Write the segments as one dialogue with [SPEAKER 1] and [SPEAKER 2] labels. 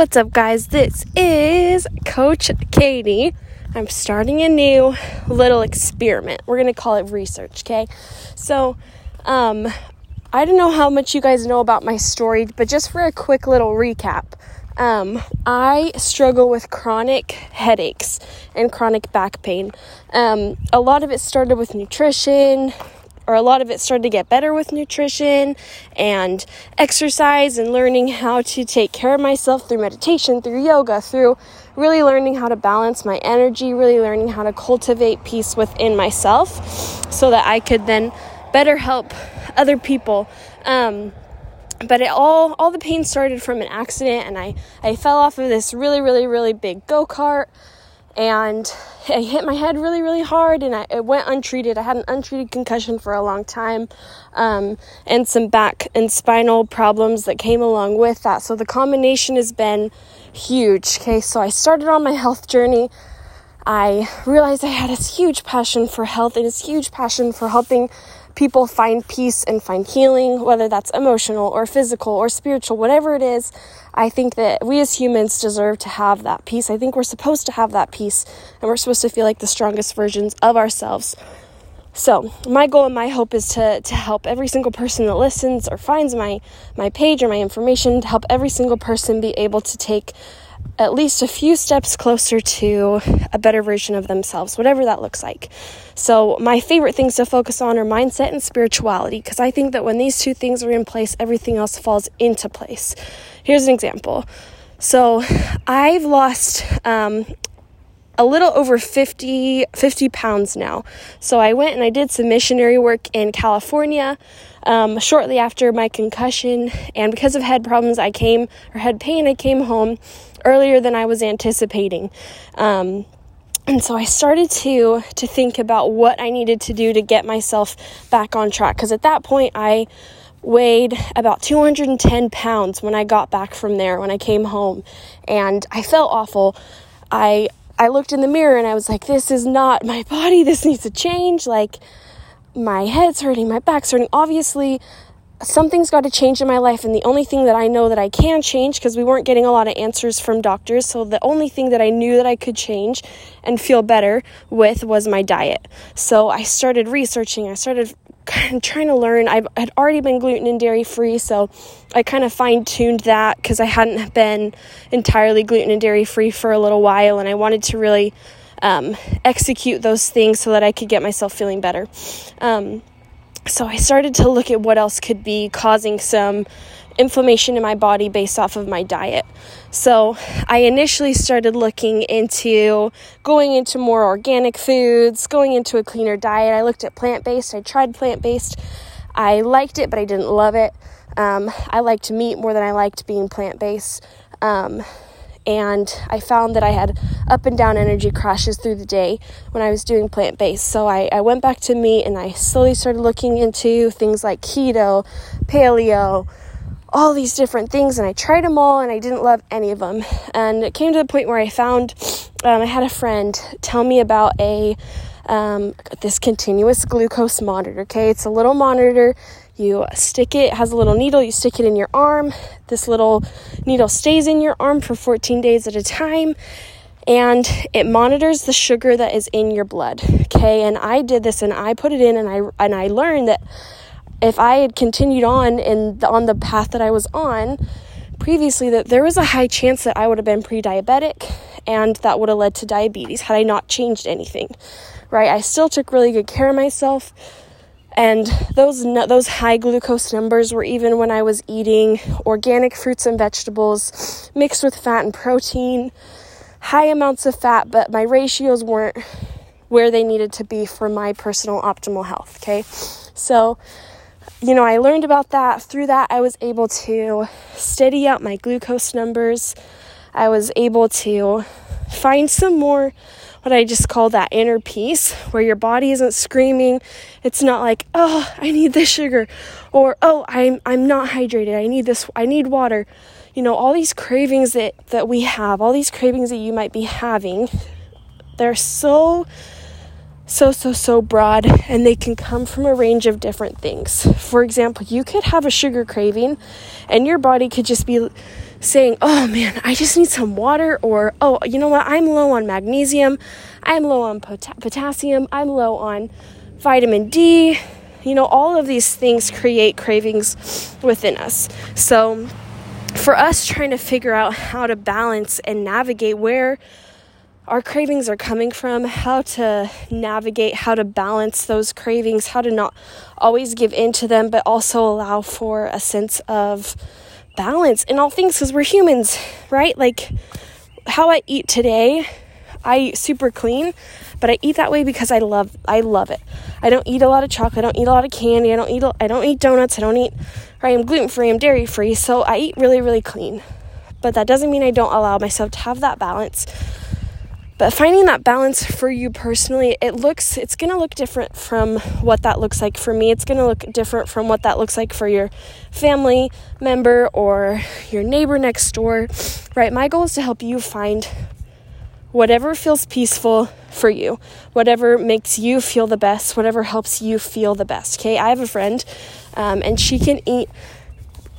[SPEAKER 1] What's up, guys? This is Coach Katie. I'm starting a new little experiment. We're going to call it research, okay? So, um, I don't know how much you guys know about my story, but just for a quick little recap, um, I struggle with chronic headaches and chronic back pain. Um, a lot of it started with nutrition, or a lot of it started to get better with nutrition and exercise and learning how to take care of myself through meditation, through yoga, through really learning how to balance my energy, really learning how to cultivate peace within myself so that I could then better help other people. Um, but it all all the pain started from an accident and I, I fell off of this really really really big go-kart and I hit my head really, really hard, and I, it went untreated. I had an untreated concussion for a long time, um, and some back and spinal problems that came along with that. So the combination has been huge. Okay, so I started on my health journey. I realized I had this huge passion for health and this huge passion for helping people find peace and find healing, whether that's emotional or physical or spiritual, whatever it is. I think that we as humans deserve to have that peace. I think we're supposed to have that peace and we're supposed to feel like the strongest versions of ourselves. So, my goal and my hope is to, to help every single person that listens or finds my, my page or my information, to help every single person be able to take at least a few steps closer to a better version of themselves, whatever that looks like. So, my favorite things to focus on are mindset and spirituality because I think that when these two things are in place, everything else falls into place. Here's an example. So, I've lost um, a little over 50, 50 pounds now. So, I went and I did some missionary work in California. Um, shortly after my concussion, and because of head problems, I came or head pain, I came home earlier than I was anticipating. Um, and so I started to to think about what I needed to do to get myself back on track because at that point I weighed about 210 pounds when I got back from there when I came home and I felt awful. I I looked in the mirror and I was like this is not my body. This needs to change like my head's hurting, my back's hurting. Obviously, something's got to change in my life and the only thing that i know that i can change because we weren't getting a lot of answers from doctors so the only thing that i knew that i could change and feel better with was my diet so i started researching i started trying to learn i had already been gluten and dairy free so i kind of fine-tuned that because i hadn't been entirely gluten and dairy free for a little while and i wanted to really um, execute those things so that i could get myself feeling better um, so I started to look at what else could be causing some inflammation in my body based off of my diet. So I initially started looking into going into more organic foods, going into a cleaner diet. I looked at plant based, I tried plant based. I liked it, but I didn't love it. Um, I liked meat more than I liked being plant based. Um, and I found that I had up and down energy crashes through the day when I was doing plant based. So I, I went back to meat and I slowly started looking into things like keto, paleo, all these different things, and I tried them all and I didn't love any of them. And it came to the point where I found um, I had a friend tell me about a um, this continuous glucose monitor. Okay, it's a little monitor you stick it, it has a little needle, you stick it in your arm. This little needle stays in your arm for 14 days at a time and it monitors the sugar that is in your blood. Okay? And I did this and I put it in and I and I learned that if I had continued on in the, on the path that I was on previously that there was a high chance that I would have been pre-diabetic and that would have led to diabetes had I not changed anything. Right? I still took really good care of myself and those those high glucose numbers were even when I was eating organic fruits and vegetables mixed with fat and protein, high amounts of fat, but my ratios weren't where they needed to be for my personal optimal health, okay? So, you know, I learned about that. Through that, I was able to steady out my glucose numbers. I was able to find some more what I just call that inner peace where your body isn't screaming. It's not like, "Oh, I need this sugar," or "Oh, I'm I'm not hydrated. I need this I need water." You know, all these cravings that that we have, all these cravings that you might be having, they're so so, so, so broad, and they can come from a range of different things. For example, you could have a sugar craving, and your body could just be saying, Oh man, I just need some water, or Oh, you know what, I'm low on magnesium, I'm low on pot- potassium, I'm low on vitamin D. You know, all of these things create cravings within us. So, for us trying to figure out how to balance and navigate where our cravings are coming from, how to navigate, how to balance those cravings, how to not always give in to them, but also allow for a sense of balance in all things because we're humans, right? Like how I eat today, I eat super clean, but I eat that way because I love I love it. I don't eat a lot of chocolate, I don't eat a lot of candy, I don't eat I don't eat donuts, I don't eat right, I'm gluten free, I'm dairy free, so I eat really really clean. But that doesn't mean I don't allow myself to have that balance but finding that balance for you personally, it looks, it's going to look different from what that looks like for me. It's going to look different from what that looks like for your family member or your neighbor next door, right? My goal is to help you find whatever feels peaceful for you, whatever makes you feel the best, whatever helps you feel the best. Okay, I have a friend um, and she can eat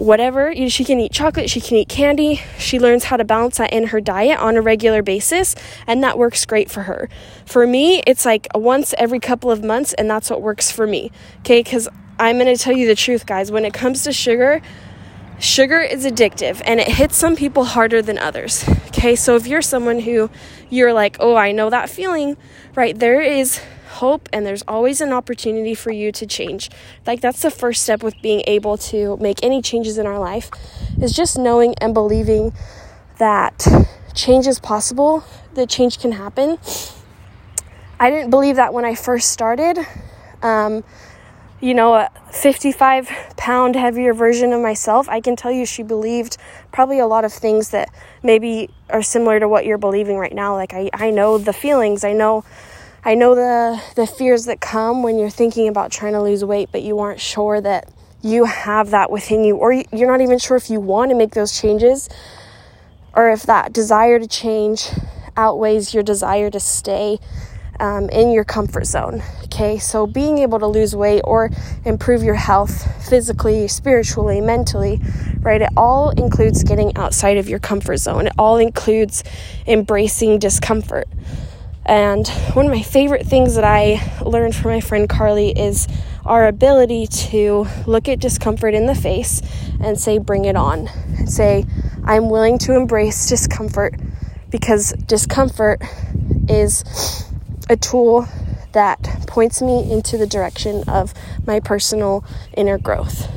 [SPEAKER 1] whatever. She can eat chocolate, she can eat candy. She learns how to balance that in her diet on a regular basis, and that works great for her. For me, it's like once every couple of months, and that's what works for me. Okay, because I'm gonna tell you the truth, guys. When it comes to sugar, sugar is addictive and it hits some people harder than others. Okay, so if you're someone who you're like, oh, I know that feeling, right? There is hope and there's always an opportunity for you to change. Like that's the first step with being able to make any changes in our life is just knowing and believing that change is possible, that change can happen. I didn't believe that when I first started. Um, you know, a 55 pound heavier version of myself, I can tell you she believed probably a lot of things that maybe are similar to what you're believing right now. Like, I, I know the feelings, I know I know the the fears that come when you're thinking about trying to lose weight, but you aren't sure that you have that within you, or you're not even sure if you want to make those changes, or if that desire to change outweighs your desire to stay um, in your comfort zone. Okay, so being able to lose weight or improve your health physically, spiritually, mentally, right? It all includes getting outside of your comfort zone, it all includes embracing discomfort. And one of my favorite things that I learned from my friend Carly is our ability to look at discomfort in the face and say, bring it on. And say, I'm willing to embrace discomfort because discomfort is a tool that points me into the direction of my personal inner growth.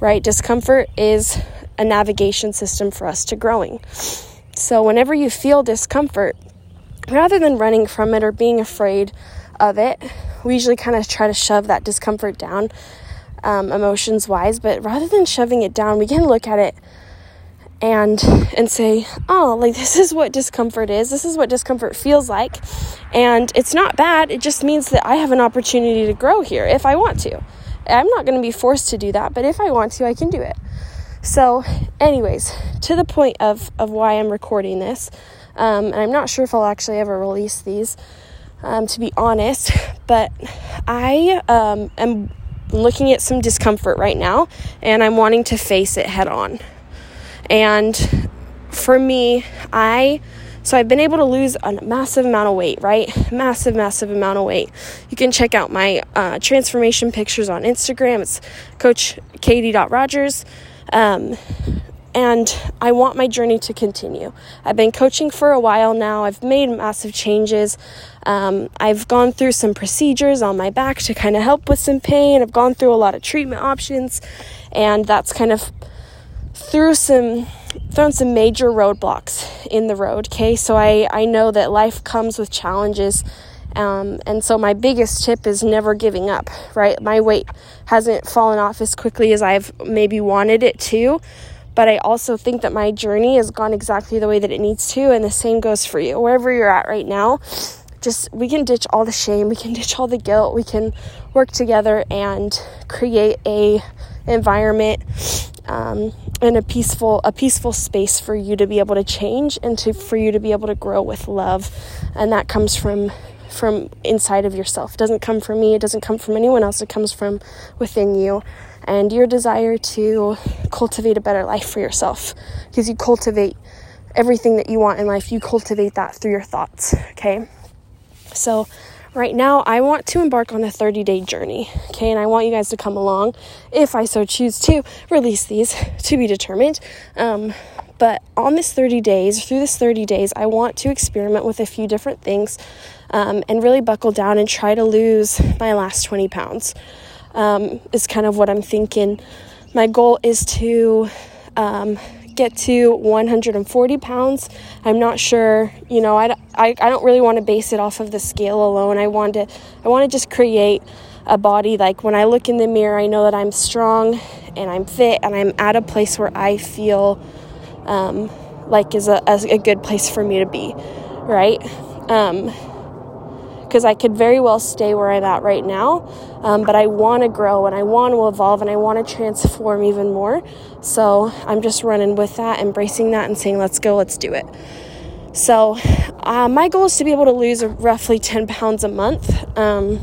[SPEAKER 1] Right? Discomfort is a navigation system for us to growing. So, whenever you feel discomfort, rather than running from it or being afraid of it, we usually kind of try to shove that discomfort down, um, emotions wise. But rather than shoving it down, we can look at it and and say, "Oh, like this is what discomfort is. This is what discomfort feels like." And it's not bad. It just means that I have an opportunity to grow here if I want to. I'm not going to be forced to do that, but if I want to, I can do it. So, anyways, to the point of of why I'm recording this, um, and I'm not sure if I'll actually ever release these, um, to be honest. But I um, am looking at some discomfort right now, and I'm wanting to face it head on. And for me, I so I've been able to lose a massive amount of weight, right? Massive, massive amount of weight. You can check out my uh, transformation pictures on Instagram. It's Coach Katie.Rogers. Um, and I want my journey to continue. I've been coaching for a while now. I've made massive changes. Um, I've gone through some procedures on my back to kind of help with some pain. I've gone through a lot of treatment options, and that's kind of through some thrown some major roadblocks in the road. Okay, so I I know that life comes with challenges. Um, and so my biggest tip is never giving up, right? My weight hasn't fallen off as quickly as I've maybe wanted it to, but I also think that my journey has gone exactly the way that it needs to, and the same goes for you. Wherever you're at right now, just we can ditch all the shame, we can ditch all the guilt, we can work together and create a environment um, and a peaceful a peaceful space for you to be able to change and to for you to be able to grow with love, and that comes from from inside of yourself. It doesn't come from me, it doesn't come from anyone else, it comes from within you and your desire to cultivate a better life for yourself because you cultivate everything that you want in life, you cultivate that through your thoughts, okay? So, right now, I want to embark on a 30 day journey, okay? And I want you guys to come along if I so choose to release these to be determined. Um, but on this 30 days, through this 30 days, I want to experiment with a few different things um, and really buckle down and try to lose my last 20 pounds. Um, is kind of what I'm thinking. My goal is to um, get to 140 pounds. I'm not sure, you know, I, I, I don't really want to base it off of the scale alone. I want to, I want to just create a body like when I look in the mirror, I know that I'm strong and I'm fit and I'm at a place where I feel um, like is a, a, good place for me to be, right? Um, because I could very well stay where I'm at right now, um, but I want to grow and I want to evolve and I want to transform even more. So I'm just running with that, embracing that, and saying, let's go, let's do it. So, uh, my goal is to be able to lose roughly 10 pounds a month. Um,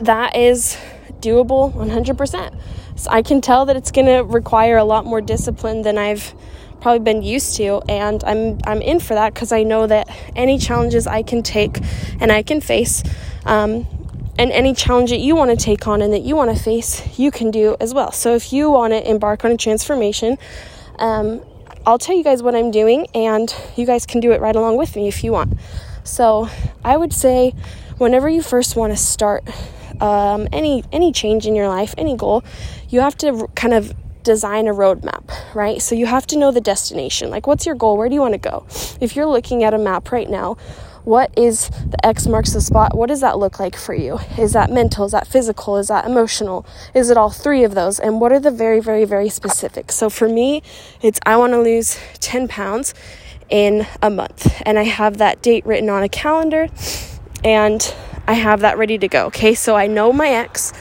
[SPEAKER 1] that is doable 100%. So I can tell that it's going to require a lot more discipline than I've probably been used to and I'm I'm in for that because I know that any challenges I can take and I can face um, and any challenge that you want to take on and that you want to face you can do as well. So if you want to embark on a transformation um, I'll tell you guys what I'm doing and you guys can do it right along with me if you want. So I would say whenever you first want to start um, any any change in your life any goal you have to kind of design a roadmap, right? So you have to know the destination. Like, what's your goal? Where do you want to go? If you're looking at a map right now, what is the X marks the spot? What does that look like for you? Is that mental? Is that physical? Is that emotional? Is it all three of those? And what are the very, very, very specific? So for me, it's I want to lose 10 pounds in a month. And I have that date written on a calendar and I have that ready to go. Okay, so I know my X,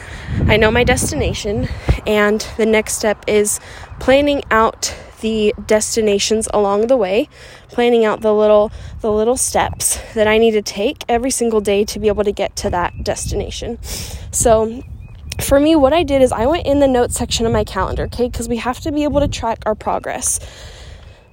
[SPEAKER 1] I know my destination, and the next step is planning out the destinations along the way planning out the little the little steps that I need to take every single day to be able to get to that destination. So for me what I did is I went in the notes section of my calendar, okay? Cuz we have to be able to track our progress.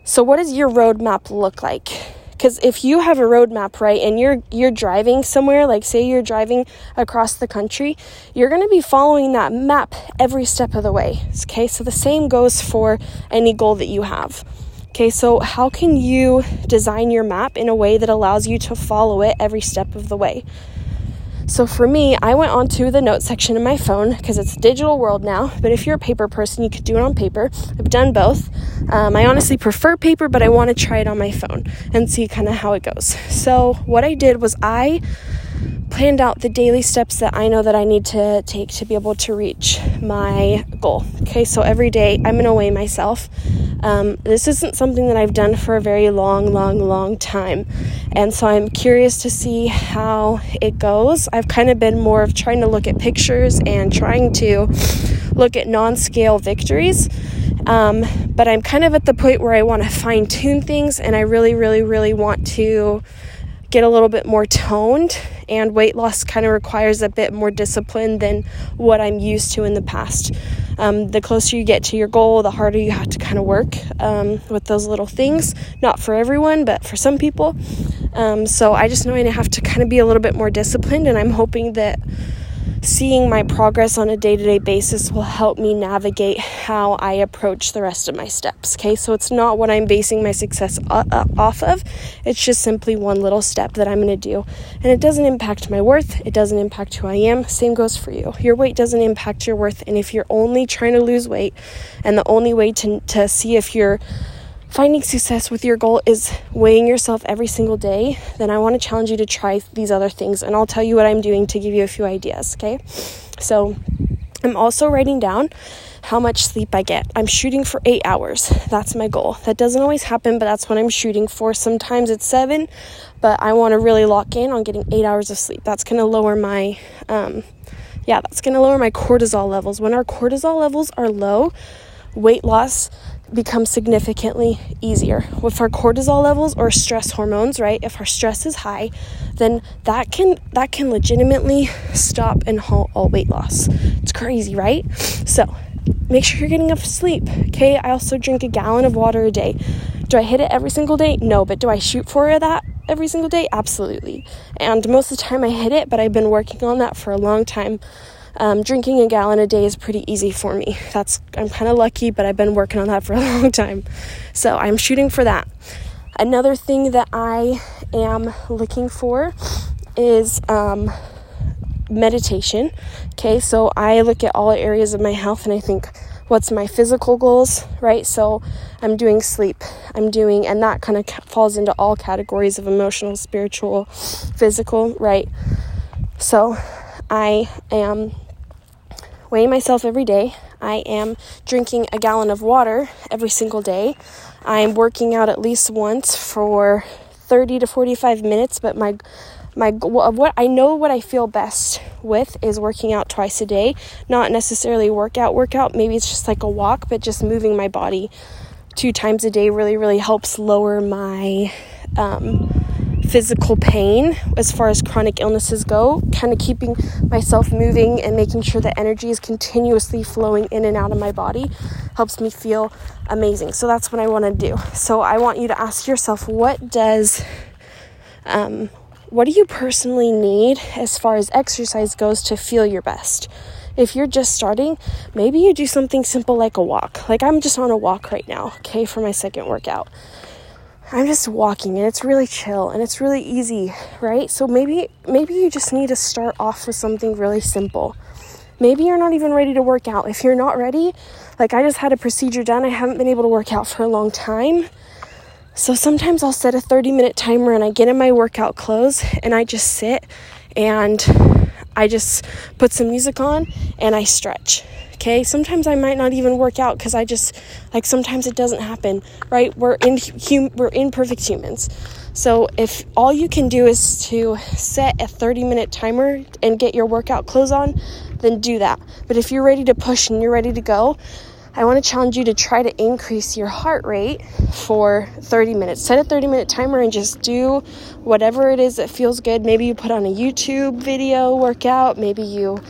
[SPEAKER 1] So what does your roadmap look like? Because if you have a roadmap right and you're you're driving somewhere like say you're driving across the country you're going to be following that map every step of the way okay? So the same goes for any goal that you have okay? So how can you design your map in a way that allows you to follow it every step of the way so for me, I went onto the notes section of my phone because it's a digital world now. But if you're a paper person, you could do it on paper. I've done both. Um, I honestly prefer paper, but I want to try it on my phone and see kind of how it goes. So what I did was I planned out the daily steps that I know that I need to take to be able to reach my goal. Okay, so every day I'm to weigh myself. Um, this isn't something that I've done for a very long, long, long time. And so I'm curious to see how it goes. I've kind of been more of trying to look at pictures and trying to look at non scale victories. Um, but I'm kind of at the point where I want to fine tune things and I really, really, really want to get a little bit more toned and weight loss kind of requires a bit more discipline than what I'm used to in the past. Um, the closer you get to your goal, the harder you have to kind of work um, with those little things. Not for everyone, but for some people. Um, so I just know I have to kind of be a little bit more disciplined, and I'm hoping that seeing my progress on a day to day basis will help me navigate how I approach the rest of my steps. Okay, so it's not what I'm basing my success uh, uh, off of, it's just simply one little step that I'm going to do. And it doesn't impact my worth, it doesn't impact who I am. Same goes for you. Your weight doesn't impact your worth, and if you're only trying to lose weight, and the only way to, to see if you're finding success with your goal is weighing yourself every single day, then I want to challenge you to try these other things. And I'll tell you what I'm doing to give you a few ideas, okay? So I'm also writing down how much sleep I get. I'm shooting for eight hours. That's my goal. That doesn't always happen, but that's what I'm shooting for. Sometimes it's seven, but I want to really lock in on getting eight hours of sleep. That's going to lower my, um, yeah, that's going to lower my cortisol levels. When our cortisol levels are low, weight loss becomes significantly easier. With our cortisol levels or stress hormones, right? If our stress is high, then that can that can legitimately stop and halt all weight loss. It's crazy, right? So, make sure you're getting enough sleep. Okay? I also drink a gallon of water a day. Do I hit it every single day? No, but do I shoot for that every single day? Absolutely. And most of the time I hit it, but I've been working on that for a long time. Um, drinking a gallon a day is pretty easy for me. That's I'm kind of lucky, but I've been working on that for a long time. So I'm shooting for that. Another thing that I am looking for is um, meditation. Okay, so I look at all areas of my health and I think, what's my physical goals, right? So I'm doing sleep, I'm doing, and that kind of falls into all categories of emotional, spiritual, physical, right? So I am weighing myself every day. I am drinking a gallon of water every single day. I'm working out at least once for 30 to 45 minutes, but my my what I know what I feel best with is working out twice a day, not necessarily workout workout, maybe it's just like a walk, but just moving my body two times a day really really helps lower my um, physical pain as far as chronic illnesses go, kind of keeping myself moving and making sure that energy is continuously flowing in and out of my body helps me feel amazing. So that's what I want to do. So I want you to ask yourself what does um, what do you personally need as far as exercise goes to feel your best? If you're just starting, maybe you do something simple like a walk. Like I'm just on a walk right now, okay, for my second workout. I'm just walking and it's really chill and it's really easy, right? So maybe maybe you just need to start off with something really simple. Maybe you're not even ready to work out. If you're not ready, like I just had a procedure done, I haven't been able to work out for a long time. So sometimes I'll set a 30 minute timer and I get in my workout clothes and I just sit and I just put some music on and I stretch. Okay, sometimes I might not even work out because I just like sometimes it doesn't happen, right? We're in hum- we're imperfect humans. So if all you can do is to set a 30 minute timer and get your workout clothes on, then do that. But if you're ready to push and you're ready to go, I want to challenge you to try to increase your heart rate for 30 minutes. Set a 30 minute timer and just do whatever it is that feels good. Maybe you put on a YouTube video workout, maybe you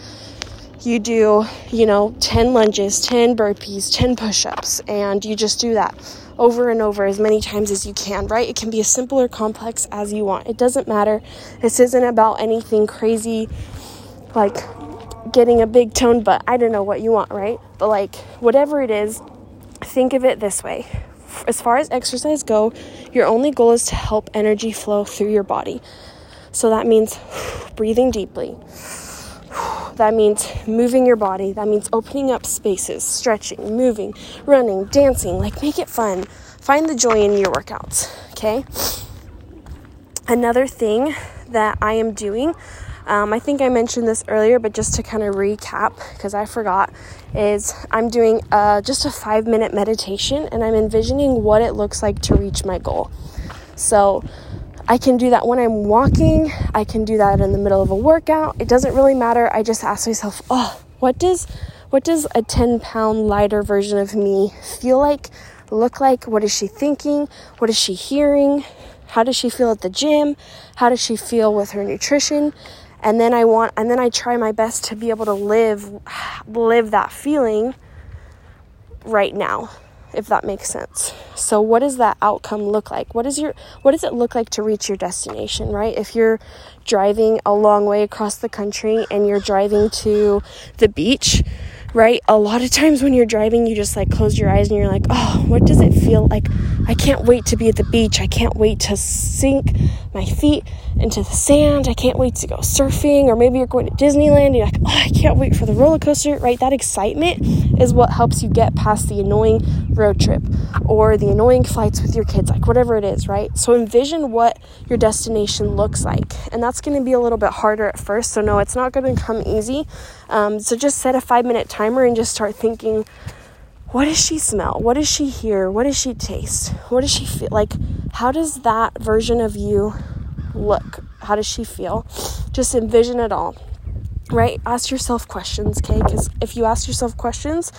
[SPEAKER 1] you do, you know, 10 lunges, 10 burpees, 10 push-ups and you just do that over and over as many times as you can, right? It can be as simple or complex as you want. It doesn't matter. This isn't about anything crazy like getting a big tone butt. I don't know what you want, right? But like whatever it is, think of it this way. As far as exercise go, your only goal is to help energy flow through your body. So that means breathing deeply. That means moving your body. That means opening up spaces, stretching, moving, running, dancing. Like make it fun. Find the joy in your workouts, okay? Another thing that I am doing um, I think I mentioned this earlier, but just to kind of recap, because I forgot, is I'm doing uh, just a five minute meditation and I'm envisioning what it looks like to reach my goal. So I can do that when I'm walking, I can do that in the middle of a workout. It doesn't really matter. I just ask myself, oh, what does what does a 10 pound lighter version of me feel like, look like? What is she thinking? What is she hearing? How does she feel at the gym? How does she feel with her nutrition? And then I want and then I try my best to be able to live live that feeling right now if that makes sense. So what does that outcome look like? What is your what does it look like to reach your destination, right? If you're driving a long way across the country and you're driving to the beach, right? A lot of times when you're driving, you just like close your eyes and you're like, oh, what does it feel like? I can't wait to be at the beach. I can't wait to sink my feet into the sand. I can't wait to go surfing. Or maybe you're going to Disneyland and you're like, oh, I can't wait for the roller coaster, right? That excitement is what helps you get past the annoying road trip or the annoying flights with your kids, like whatever it is, right? So envision what your destination looks like. And that's going to be a little bit harder at first. So, no, it's not going to come easy. Um, so, just set a five minute timer and just start thinking, what does she smell? What does she hear? What does she taste? What does she feel? Like, how does that version of you look? How does she feel? Just envision it all, right? Ask yourself questions, okay? Because if you ask yourself questions,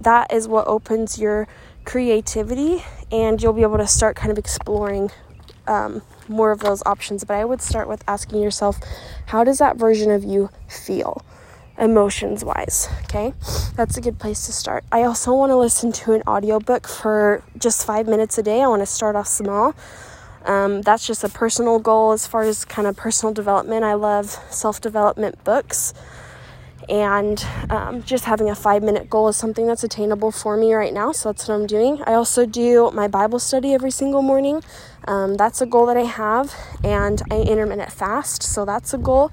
[SPEAKER 1] that is what opens your creativity, and you'll be able to start kind of exploring um, more of those options. But I would start with asking yourself, how does that version of you feel? emotions wise okay that's a good place to start i also want to listen to an audiobook for just five minutes a day i want to start off small um, that's just a personal goal as far as kind of personal development. I love self-development books. And um, just having a five minute goal is something that's attainable for me right now so that's what i'm doing. I also do my bible study every single morning. Um, that's a goal that i have and i intermittent fast so that's a goal.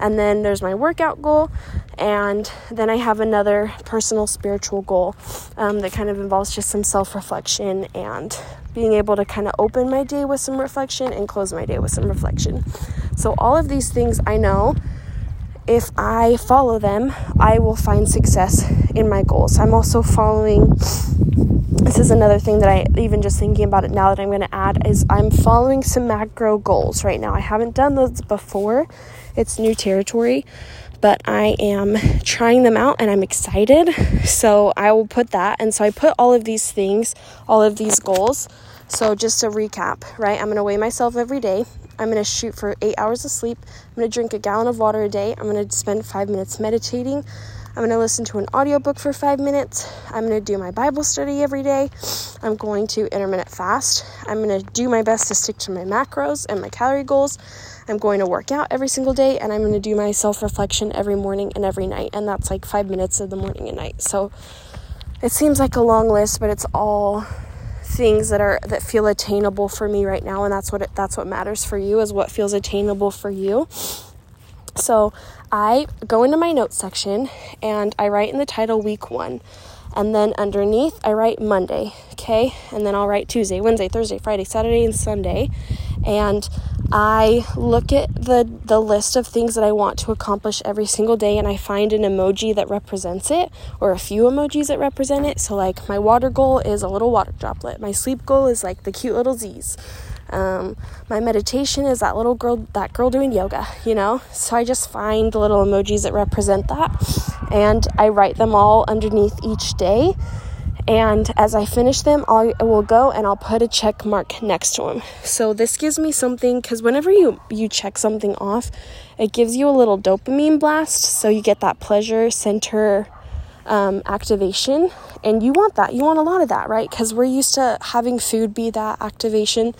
[SPEAKER 1] And then there's my workout goal and then i have another personal spiritual goal um, that kind of involves just some self-reflection and being able to kind of open my day with some reflection and close my day with some reflection so all of these things i know if I follow them, I will find success in my goals. I'm also following this is another thing that I even just thinking about it now that I'm going to add is I'm following some macro goals right now. I haven't done those before. It's new territory, but I am trying them out and I'm excited. So I will put that. And so I put all of these things, all of these goals. So just to recap, right? I'm going to weigh myself every day. I'm going to shoot for eight hours of sleep. I'm going to drink a gallon of water a day. I'm going to spend five minutes meditating. I'm going to listen to an audiobook for five minutes. I'm going to do my Bible study every day. I'm going to intermittent fast. I'm going to do my best to stick to my macros and my calorie goals. I'm going to work out every single day and I'm going to do my self reflection every morning and every night. And that's like five minutes of the morning and night. So it seems like a long list, but it's all things that are that feel attainable for me right now and that's what it, that's what matters for you is what feels attainable for you. So i go into my notes section and i write in the title week one and then underneath i write monday okay and then i'll write tuesday wednesday thursday friday saturday and sunday and I look at the the list of things that I want to accomplish every single day and I find an emoji that represents it or a few emojis that represent it. So like my water goal is a little water droplet. My sleep goal is like the cute little Z's. Um, my meditation is that little girl that girl doing yoga, you know? So I just find little emojis that represent that and I write them all underneath each day and as I finish them, I'll, I will go and I'll put a check mark next to them. So this gives me something because whenever you you check something off, it gives you a little dopamine blast. So you get that pleasure center um, activation, and you want that. You want a lot of that, right? Because we're used to having food be that activation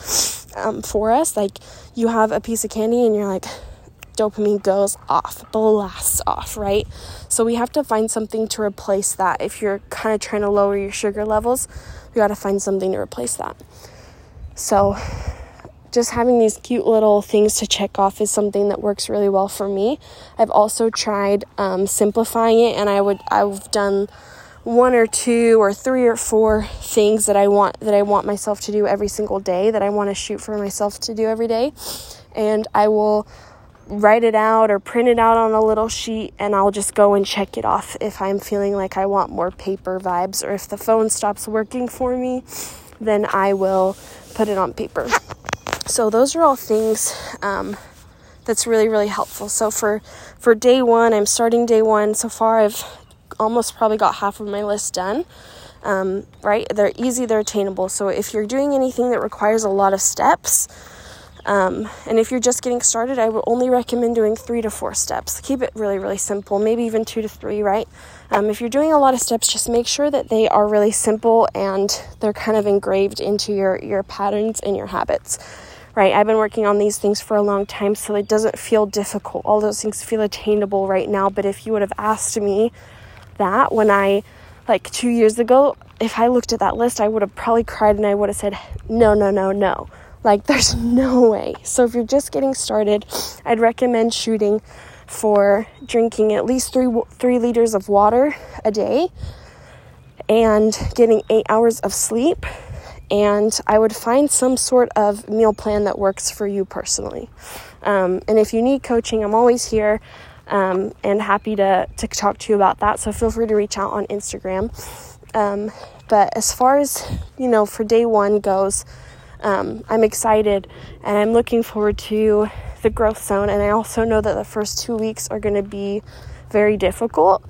[SPEAKER 1] um, for us. Like you have a piece of candy and you're like, dopamine goes off, blasts off, right? So we have to find something to replace that. If you're kind of trying to lower your sugar levels, you got to find something to replace that. So just having these cute little things to check off is something that works really well for me. I've also tried um, simplifying it, and I would I've done one or two or three or four things that I want that I want myself to do every single day that I want to shoot for myself to do every day, and I will write it out or print it out on a little sheet and I'll just go and check it off if I'm feeling like I want more paper vibes or if the phone stops working for me, then I will put it on paper. So those are all things um, that's really really helpful. So for for day 1, I'm starting day 1. So far I've almost probably got half of my list done. Um, right? They're easy, they're attainable. So if you're doing anything that requires a lot of steps, um, and if you're just getting started, I would only recommend doing three to four steps. Keep it really, really simple, maybe even two to three, right? Um, if you're doing a lot of steps, just make sure that they are really simple and they're kind of engraved into your, your patterns and your habits, right? I've been working on these things for a long time, so it doesn't feel difficult. All those things feel attainable right now, but if you would have asked me that when I, like two years ago, if I looked at that list, I would have probably cried and I would have said, no, no, no, no like, there's no way. So, if you're just getting started, I'd recommend shooting for drinking at least three, three liters of water a day and getting eight hours of sleep. And I would find some sort of meal plan that works for you personally. Um, and if you need coaching, I'm always here um, and happy to, to talk to you about that. So feel free to reach out on Instagram. Um, but as far as, you know, for day one goes, um, I'm excited and I'm looking forward to the growth zone. And I also know that the first two weeks are going to be very difficult.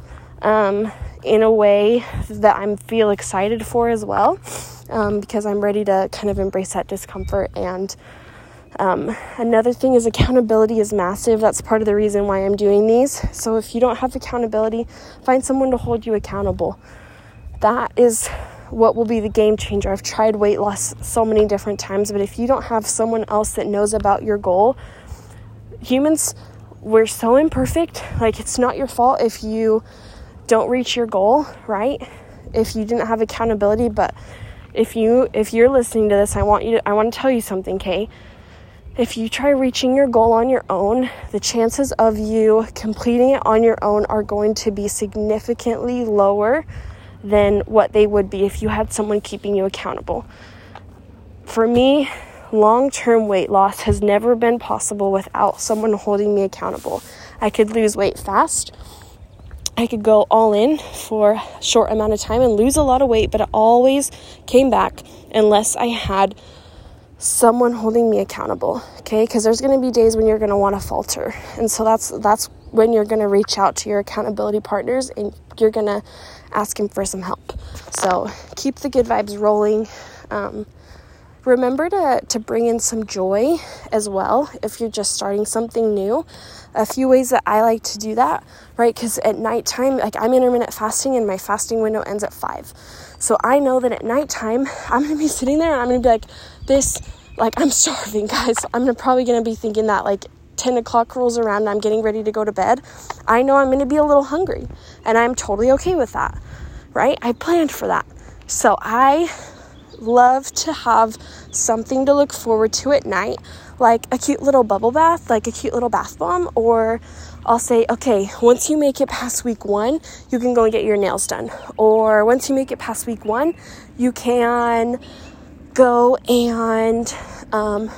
[SPEAKER 1] um, in a way that I feel excited for as well, um, because I'm ready to kind of embrace that discomfort. And um, another thing is accountability is massive. That's part of the reason why I'm doing these. So if you don't have accountability, find someone to hold you accountable. That is what will be the game changer. I've tried weight loss so many different times, but if you don't have someone else that knows about your goal, humans, we're so imperfect. Like, it's not your fault if you don't reach your goal, right? If you didn't have accountability, but if you if you're listening to this, I want you to I want to tell you something, Kay. If you try reaching your goal on your own, the chances of you completing it on your own are going to be significantly lower than what they would be if you had someone keeping you accountable. For me, long term weight loss has never been possible without someone holding me accountable. I could lose weight fast. I could go all in for a short amount of time and lose a lot of weight, but it always came back unless I had someone holding me accountable okay? Because there's going to be days when you're going to want to falter and so that's that's when you're going to reach out to your accountability partners and you're going to ask them for some help. So keep the good vibes rolling um, remember to, to bring in some joy as well if you're just starting something new a few ways that i like to do that right because at nighttime like i'm intermittent fasting and my fasting window ends at five so I know that at nighttime, I'm gonna be sitting there and I'm gonna be like, this, like, I'm starving, guys. I'm gonna, probably gonna be thinking that, like, 10 o'clock rolls around and I'm getting ready to go to bed. I know I'm gonna be a little hungry and I'm totally okay with that, right? I planned for that. So I love to have something to look forward to at night, like a cute little bubble bath, like a cute little bath bomb, or I'll say, okay, once you make it past week one, you can go and get your nails done. Or once you make it past week one, you can go and um,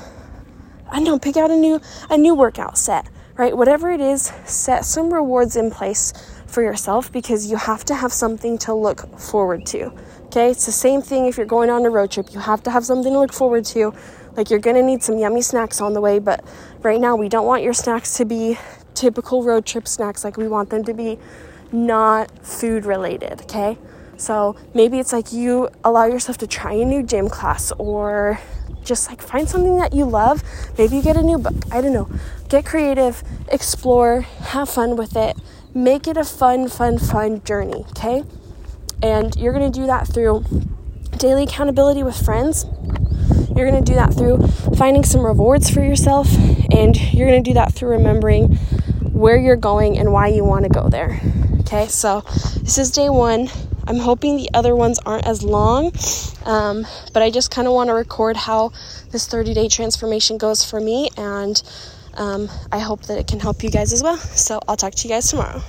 [SPEAKER 1] I don't know, pick out a new a new workout set, right? Whatever it is, set some rewards in place for yourself because you have to have something to look forward to. Okay, it's the same thing if you're going on a road trip. You have to have something to look forward to. Like you're gonna need some yummy snacks on the way, but right now we don't want your snacks to be typical road trip snacks. Like we want them to be not food related, okay? So maybe it's like you allow yourself to try a new gym class or just like find something that you love. Maybe you get a new book. I don't know. Get creative, explore, have fun with it. Make it a fun, fun, fun journey, okay? And you're going to do that through daily accountability with friends. You're going to do that through finding some rewards for yourself. And you're going to do that through remembering where you're going and why you want to go there. Okay, so this is day one. I'm hoping the other ones aren't as long, um, but I just kind of want to record how this 30 day transformation goes for me, and um, I hope that it can help you guys as well. So I'll talk to you guys tomorrow.